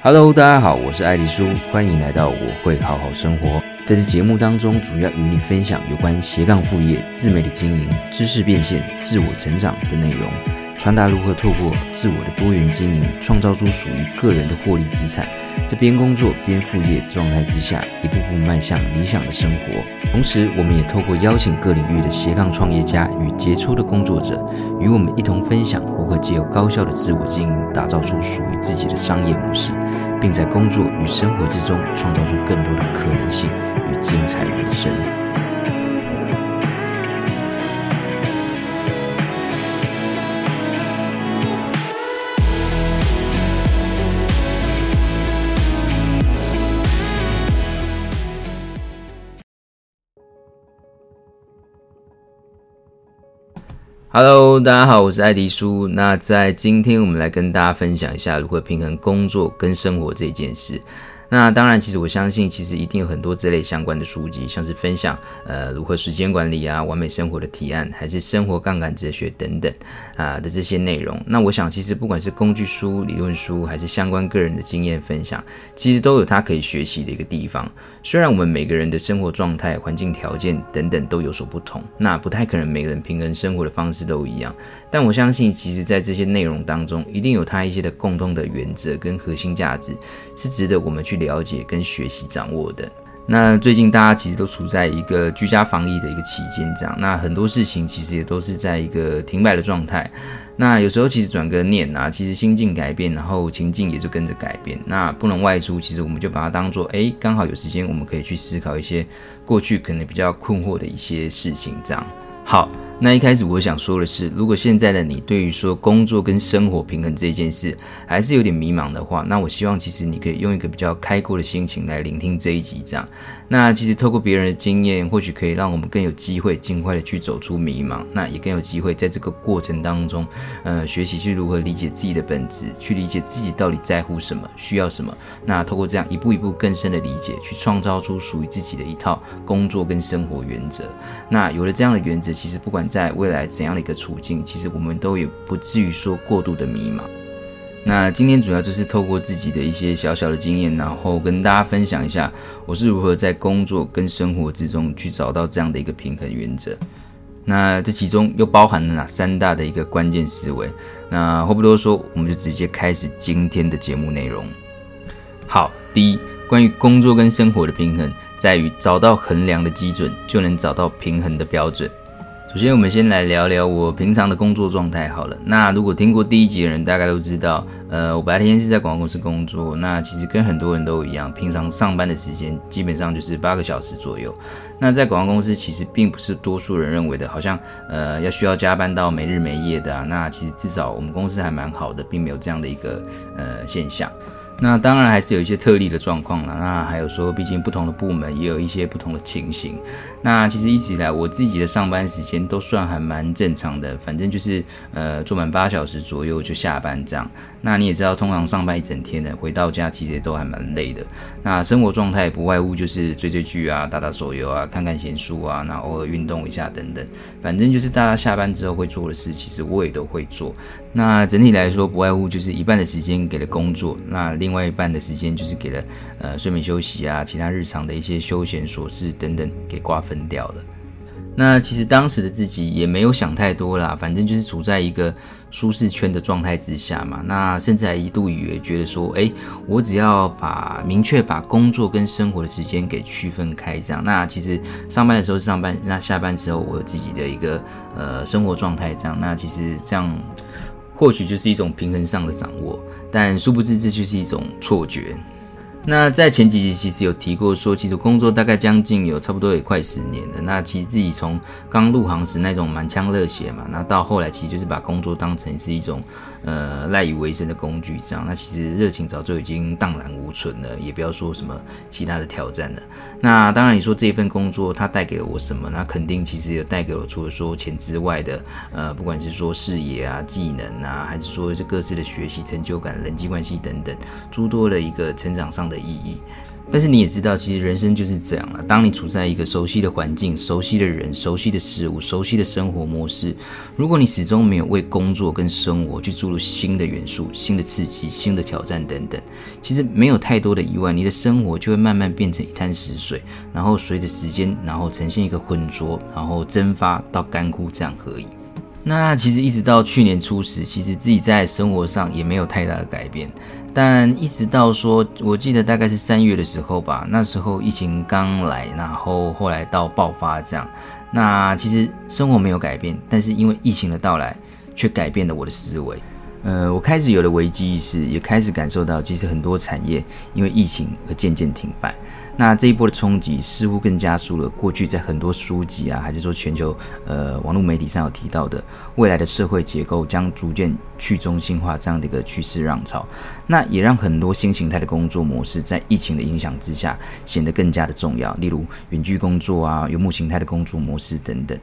Hello，大家好，我是爱丽舒，欢迎来到我会好好生活。在这节目当中，主要与你分享有关斜杠副业、自媒体经营、知识变现、自我成长的内容，传达如何透过自我的多元经营，创造出属于个人的获利资产。在边工作边副业状态之下，一步步迈向理想的生活。同时，我们也透过邀请各领域的斜杠创业家与杰出的工作者，与我们一同分享如何借由高效的自我经营，打造出属于自己的商业模式，并在工作与生活之中创造出更多的可能性与精彩人生。Hello，大家好，我是艾迪叔。那在今天，我们来跟大家分享一下如何平衡工作跟生活这件事。那当然，其实我相信，其实一定有很多这类相关的书籍，像是分享呃如何时间管理啊、完美生活的提案，还是生活杠杆哲学等等啊的这些内容。那我想，其实不管是工具书、理论书，还是相关个人的经验分享，其实都有它可以学习的一个地方。虽然我们每个人的生活状态、环境条件等等都有所不同，那不太可能每个人平衡生活的方式都一样。但我相信，其实在这些内容当中，一定有它一些的共通的原则跟核心价值，是值得我们去了解跟学习掌握的。那最近大家其实都处在一个居家防疫的一个期间，这样，那很多事情其实也都是在一个停摆的状态。那有时候其实转个念啊，其实心境改变，然后情境也就跟着改变。那不能外出，其实我们就把它当做，哎，刚好有时间，我们可以去思考一些过去可能比较困惑的一些事情，这样。好。那一开始我想说的是，如果现在的你对于说工作跟生活平衡这件事还是有点迷茫的话，那我希望其实你可以用一个比较开阔的心情来聆听这一集，这样。那其实透过别人的经验，或许可以让我们更有机会尽快的去走出迷茫，那也更有机会在这个过程当中，呃，学习去如何理解自己的本质，去理解自己到底在乎什么，需要什么。那透过这样一步一步更深的理解，去创造出属于自己的一套工作跟生活原则。那有了这样的原则，其实不管在未来怎样的一个处境，其实我们都也不至于说过度的迷茫。那今天主要就是透过自己的一些小小的经验，然后跟大家分享一下我是如何在工作跟生活之中去找到这样的一个平衡原则。那这其中又包含了哪三大的一个关键思维？那话不多说，我们就直接开始今天的节目内容。好，第一，关于工作跟生活的平衡，在于找到衡量的基准，就能找到平衡的标准。首先，我们先来聊聊我平常的工作状态好了。那如果听过第一集的人，大概都知道，呃，我白天是在广告公司工作。那其实跟很多人都一样，平常上班的时间基本上就是八个小时左右。那在广告公司，其实并不是多数人认为的，好像呃要需要加班到没日没夜的啊。那其实至少我们公司还蛮好的，并没有这样的一个呃现象。那当然还是有一些特例的状况了。那还有说，毕竟不同的部门也有一些不同的情形。那其实一直以来，我自己的上班时间都算还蛮正常的，反正就是呃做满八小时左右就下班这样。那你也知道，通常上班一整天呢，回到家其实也都还蛮累的。那生活状态不外乎就是追追剧啊、打打手游啊、看看闲书啊，那偶尔运动一下等等。反正就是大家下班之后会做的事，其实我也都会做。那整体来说，不外乎就是一半的时间给了工作，那另另外一半的时间就是给了呃睡眠休息啊、其他日常的一些休闲琐事等等给瓜分掉了。那其实当时的自己也没有想太多啦，反正就是处在一个舒适圈的状态之下嘛。那甚至还一度以为觉得说，哎，我只要把明确把工作跟生活的时间给区分开，这样，那其实上班的时候是上班，那下班之后我有自己的一个呃生活状态，这样，那其实这样或许就是一种平衡上的掌握，但殊不知这就是一种错觉。那在前几集其实有提过说，其实工作大概将近有差不多也快十年了。那其实自己从刚入行时那种满腔热血嘛，那到后来其实就是把工作当成是一种呃赖以为生的工具这样。那其实热情早就已经荡然无存了，也不要说什么其他的挑战了。那当然你说这份工作它带给了我什么？那肯定其实有带给我除了说钱之外的呃，不管是说视野啊、技能啊，还是说这各自的学习成就感、人际关系等等，诸多的一个成长上的的。意义。但是你也知道，其实人生就是这样了。当你处在一个熟悉的环境、熟悉的人、熟悉的事物、熟悉的生活模式，如果你始终没有为工作跟生活去注入新的元素、新的刺激、新的挑战等等，其实没有太多的意外，你的生活就会慢慢变成一滩死水，然后随着时间，然后呈现一个浑浊，然后蒸发到干枯这样而已。那其实一直到去年初时，其实自己在生活上也没有太大的改变。但一直到说，我记得大概是三月的时候吧，那时候疫情刚来，然后后来到爆发这样。那其实生活没有改变，但是因为疫情的到来，却改变了我的思维。呃，我开始有了危机意识，也开始感受到，其实很多产业因为疫情而渐渐停摆。那这一波的冲击似乎更加速了过去在很多书籍啊，还是说全球呃网络媒体上有提到的未来的社会结构将逐渐去中心化这样的一个趋势浪潮。那也让很多新形态的工作模式在疫情的影响之下显得更加的重要，例如远距工作啊、游牧形态的工作模式等等。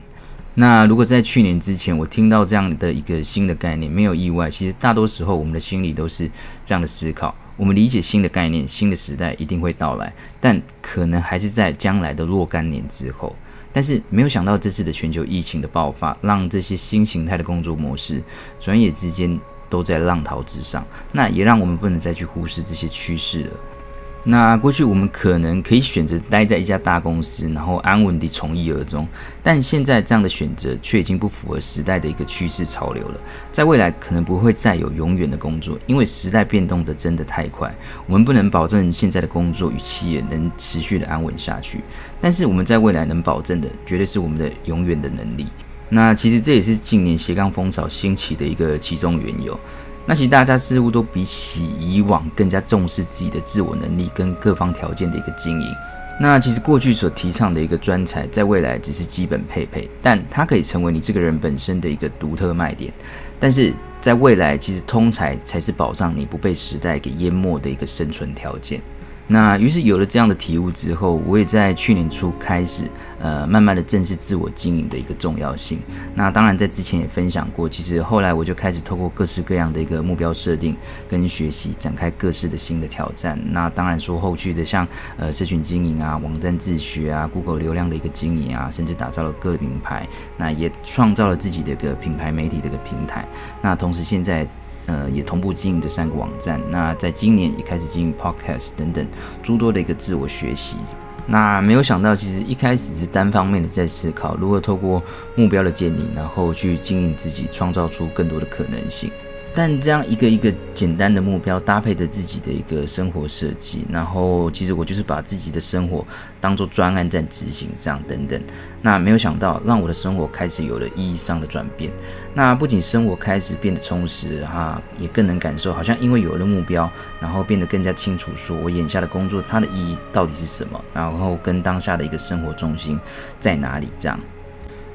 那如果在去年之前我听到这样的一个新的概念，没有意外，其实大多时候我们的心里都是这样的思考。我们理解新的概念，新的时代一定会到来，但可能还是在将来的若干年之后。但是没有想到这次的全球疫情的爆发，让这些新形态的工作模式转眼之间都在浪淘之上。那也让我们不能再去忽视这些趋势了。那过去我们可能可以选择待在一家大公司，然后安稳地从一而终，但现在这样的选择却已经不符合时代的一个趋势潮流了。在未来可能不会再有永远的工作，因为时代变动的真的太快，我们不能保证现在的工作与企业能持续的安稳下去。但是我们在未来能保证的，绝对是我们的永远的能力。那其实这也是近年斜杠风潮兴起的一个其中缘由。那其实大家似乎都比起以往更加重视自己的自我能力跟各方条件的一个经营。那其实过去所提倡的一个专才，在未来只是基本配备，但它可以成为你这个人本身的一个独特卖点。但是在未来，其实通才才是保障你不被时代给淹没的一个生存条件。那于是有了这样的体悟之后，我也在去年初开始，呃，慢慢的正视自我经营的一个重要性。那当然在之前也分享过，其实后来我就开始透过各式各样的一个目标设定跟学习，展开各式的新的挑战。那当然说后续的像呃社群经营啊、网站自学啊、Google 流量的一个经营啊，甚至打造了个人品牌，那也创造了自己的一个品牌媒体的一个平台。那同时现在。呃，也同步经营这三个网站。那在今年也开始经营 Podcast 等等诸多的一个自我学习。那没有想到，其实一开始是单方面的在思考如何透过目标的建立，然后去经营自己，创造出更多的可能性。但这样一个一个简单的目标搭配着自己的一个生活设计，然后其实我就是把自己的生活当做专案在执行，这样等等。那没有想到，让我的生活开始有了意义上的转变。那不仅生活开始变得充实哈，也更能感受，好像因为有了目标，然后变得更加清楚，说我眼下的工作它的意义到底是什么，然后跟当下的一个生活重心在哪里这样。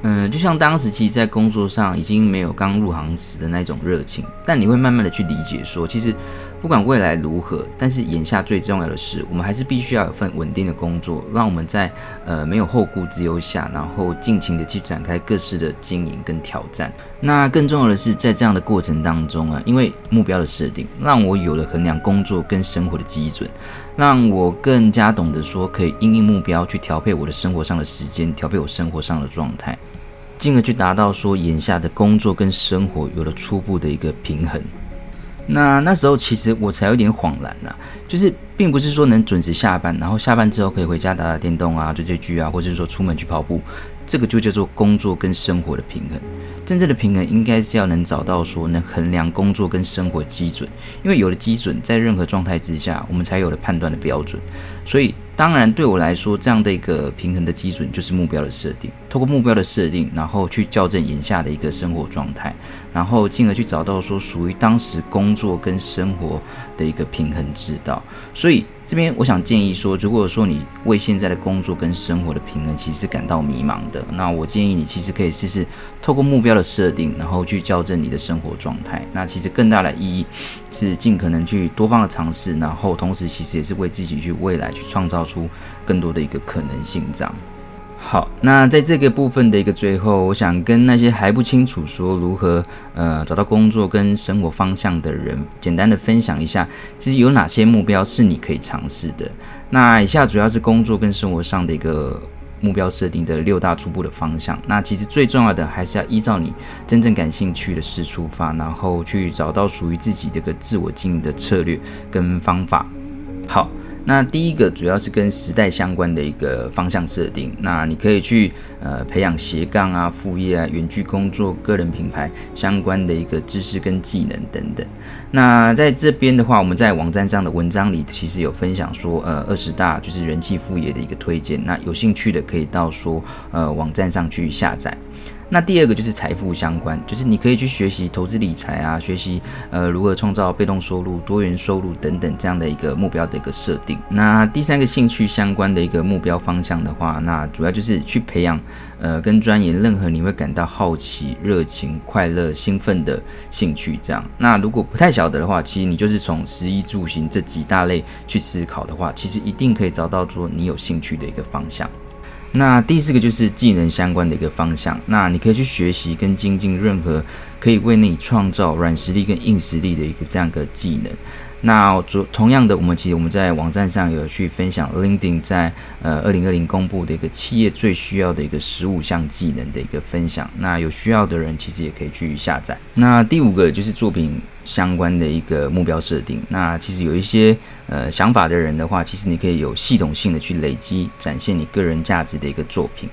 嗯，就像当时其实，在工作上已经没有刚入行时的那种热情，但你会慢慢的去理解说，其实不管未来如何，但是眼下最重要的是，我们还是必须要有份稳定的工作，让我们在呃没有后顾之忧下，然后尽情的去展开各式的经营跟挑战。那更重要的是，在这样的过程当中啊，因为目标的设定，让我有了衡量工作跟生活的基准。让我更加懂得说，可以因应目标去调配我的生活上的时间，调配我生活上的状态，进而去达到说眼下的工作跟生活有了初步的一个平衡。那那时候其实我才有点恍然呐，就是并不是说能准时下班，然后下班之后可以回家打打电动啊、追追剧啊，或者是说出门去跑步。这个就叫做工作跟生活的平衡。真正的平衡应该是要能找到说能衡量工作跟生活基准，因为有了基准，在任何状态之下，我们才有了判断的标准。所以，当然对我来说，这样的一个平衡的基准就是目标的设定。透过目标的设定，然后去校正眼下的一个生活状态，然后进而去找到说属于当时工作跟生活的一个平衡之道。所以。这边我想建议说，如果说你为现在的工作跟生活的平衡其实感到迷茫的，那我建议你其实可以试试透过目标的设定，然后去校正你的生活状态。那其实更大的意义是尽可能去多方的尝试，然后同时其实也是为自己去未来去创造出更多的一个可能性这样。好，那在这个部分的一个最后，我想跟那些还不清楚说如何呃找到工作跟生活方向的人，简单的分享一下，其实有哪些目标是你可以尝试的。那以下主要是工作跟生活上的一个目标设定的六大初步的方向。那其实最重要的还是要依照你真正感兴趣的事出发，然后去找到属于自己的一个自我经营的策略跟方法。好。那第一个主要是跟时代相关的一个方向设定，那你可以去呃培养斜杠啊、副业啊、远距工作、个人品牌相关的一个知识跟技能等等。那在这边的话，我们在网站上的文章里其实有分享说，呃，二十大就是人气副业的一个推荐，那有兴趣的可以到说呃网站上去下载。那第二个就是财富相关，就是你可以去学习投资理财啊，学习呃如何创造被动收入、多元收入等等这样的一个目标的一个设定。那第三个兴趣相关的一个目标方向的话，那主要就是去培养呃跟钻研任何你会感到好奇、热情、快乐、兴奋的兴趣。这样，那如果不太晓得的话，其实你就是从食衣住行这几大类去思考的话，其实一定可以找到说你有兴趣的一个方向。那第四个就是技能相关的一个方向，那你可以去学习跟精进任何可以为你创造软实力跟硬实力的一个这样一个技能。那同同样的，我们其实我们在网站上有去分享 LinkedIn 在呃二零二零公布的一个企业最需要的一个十五项技能的一个分享。那有需要的人其实也可以去下载。那第五个就是作品相关的一个目标设定。那其实有一些呃想法的人的话，其实你可以有系统性的去累积展现你个人价值的一个作品。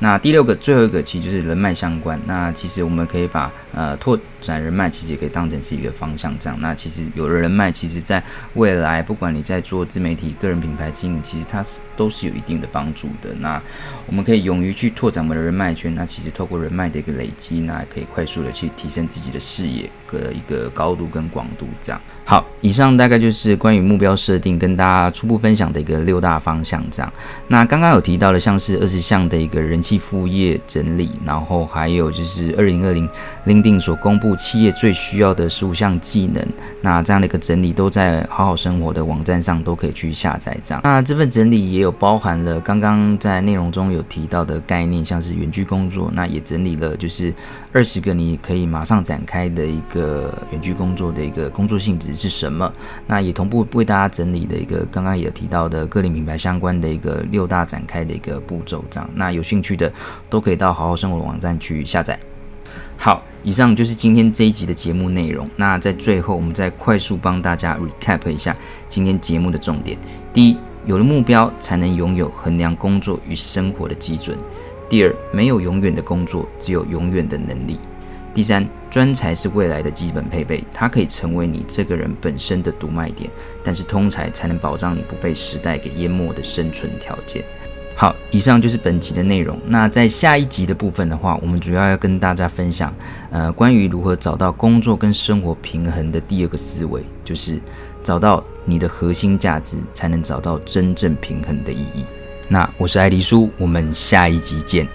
那第六个最后一个其实就是人脉相关。那其实我们可以把呃拓展人脉，其实也可以当成是一个方向这样。那其实有人脉，其实在未来不管你在做自媒体、个人品牌经营，其实它是都是有一定的帮助的。那我们可以勇于去拓展我们的人脉圈。那其实透过人脉的一个累积，那可以快速的去提升自己的视野的一个高度跟广度这样。好，以上大概就是关于目标设定跟大家初步分享的一个六大方向这样。那刚刚有提到的，像是二十项的一个人气副业整理，然后还有就是二零二零 l i n d 所公布企业最需要的十五项技能，那这样的一个整理都在好好生活的网站上都可以去下载这样。那这份整理也有包含了刚刚在内容中有提到的概念，像是远距工作，那也整理了就是二十个你可以马上展开的一个远距工作的一个工作性质。是什么？那也同步为大家整理的一个，刚刚也有提到的个人品牌相关的一个六大展开的一个步骤，这样。那有兴趣的都可以到好好生活的网站去下载。好，以上就是今天这一集的节目内容。那在最后，我们再快速帮大家 recap 一下今天节目的重点：第一，有了目标才能拥有衡量工作与生活的基准；第二，没有永远的工作，只有永远的能力。第三，专才是未来的基本配备，它可以成为你这个人本身的独卖点，但是通才才能保障你不被时代给淹没的生存条件。好，以上就是本集的内容。那在下一集的部分的话，我们主要要跟大家分享，呃，关于如何找到工作跟生活平衡的第二个思维，就是找到你的核心价值，才能找到真正平衡的意义。那我是艾迪叔，我们下一集见。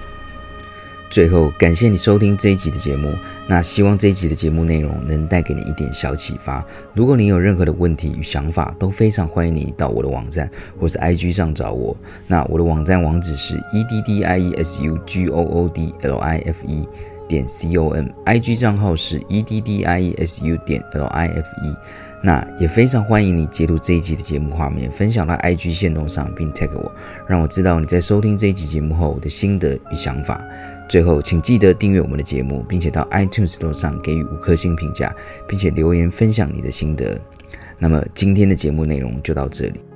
最后，感谢你收听这一集的节目。那希望这一集的节目内容能带给你一点小启发。如果你有任何的问题与想法，都非常欢迎你到我的网站或是 IG 上找我。那我的网站网址是 e d d i e s u g o o d l i f e 点 c o m，IG 账号是 e d d i e s u 点 l i f e。那也非常欢迎你截图这一集的节目画面，分享到 IG 线动上，并 tag 我，让我知道你在收听这一集节目后的心得与想法。最后，请记得订阅我们的节目，并且到 iTunes Store 上给予五颗星评价，并且留言分享你的心得。那么，今天的节目内容就到这里。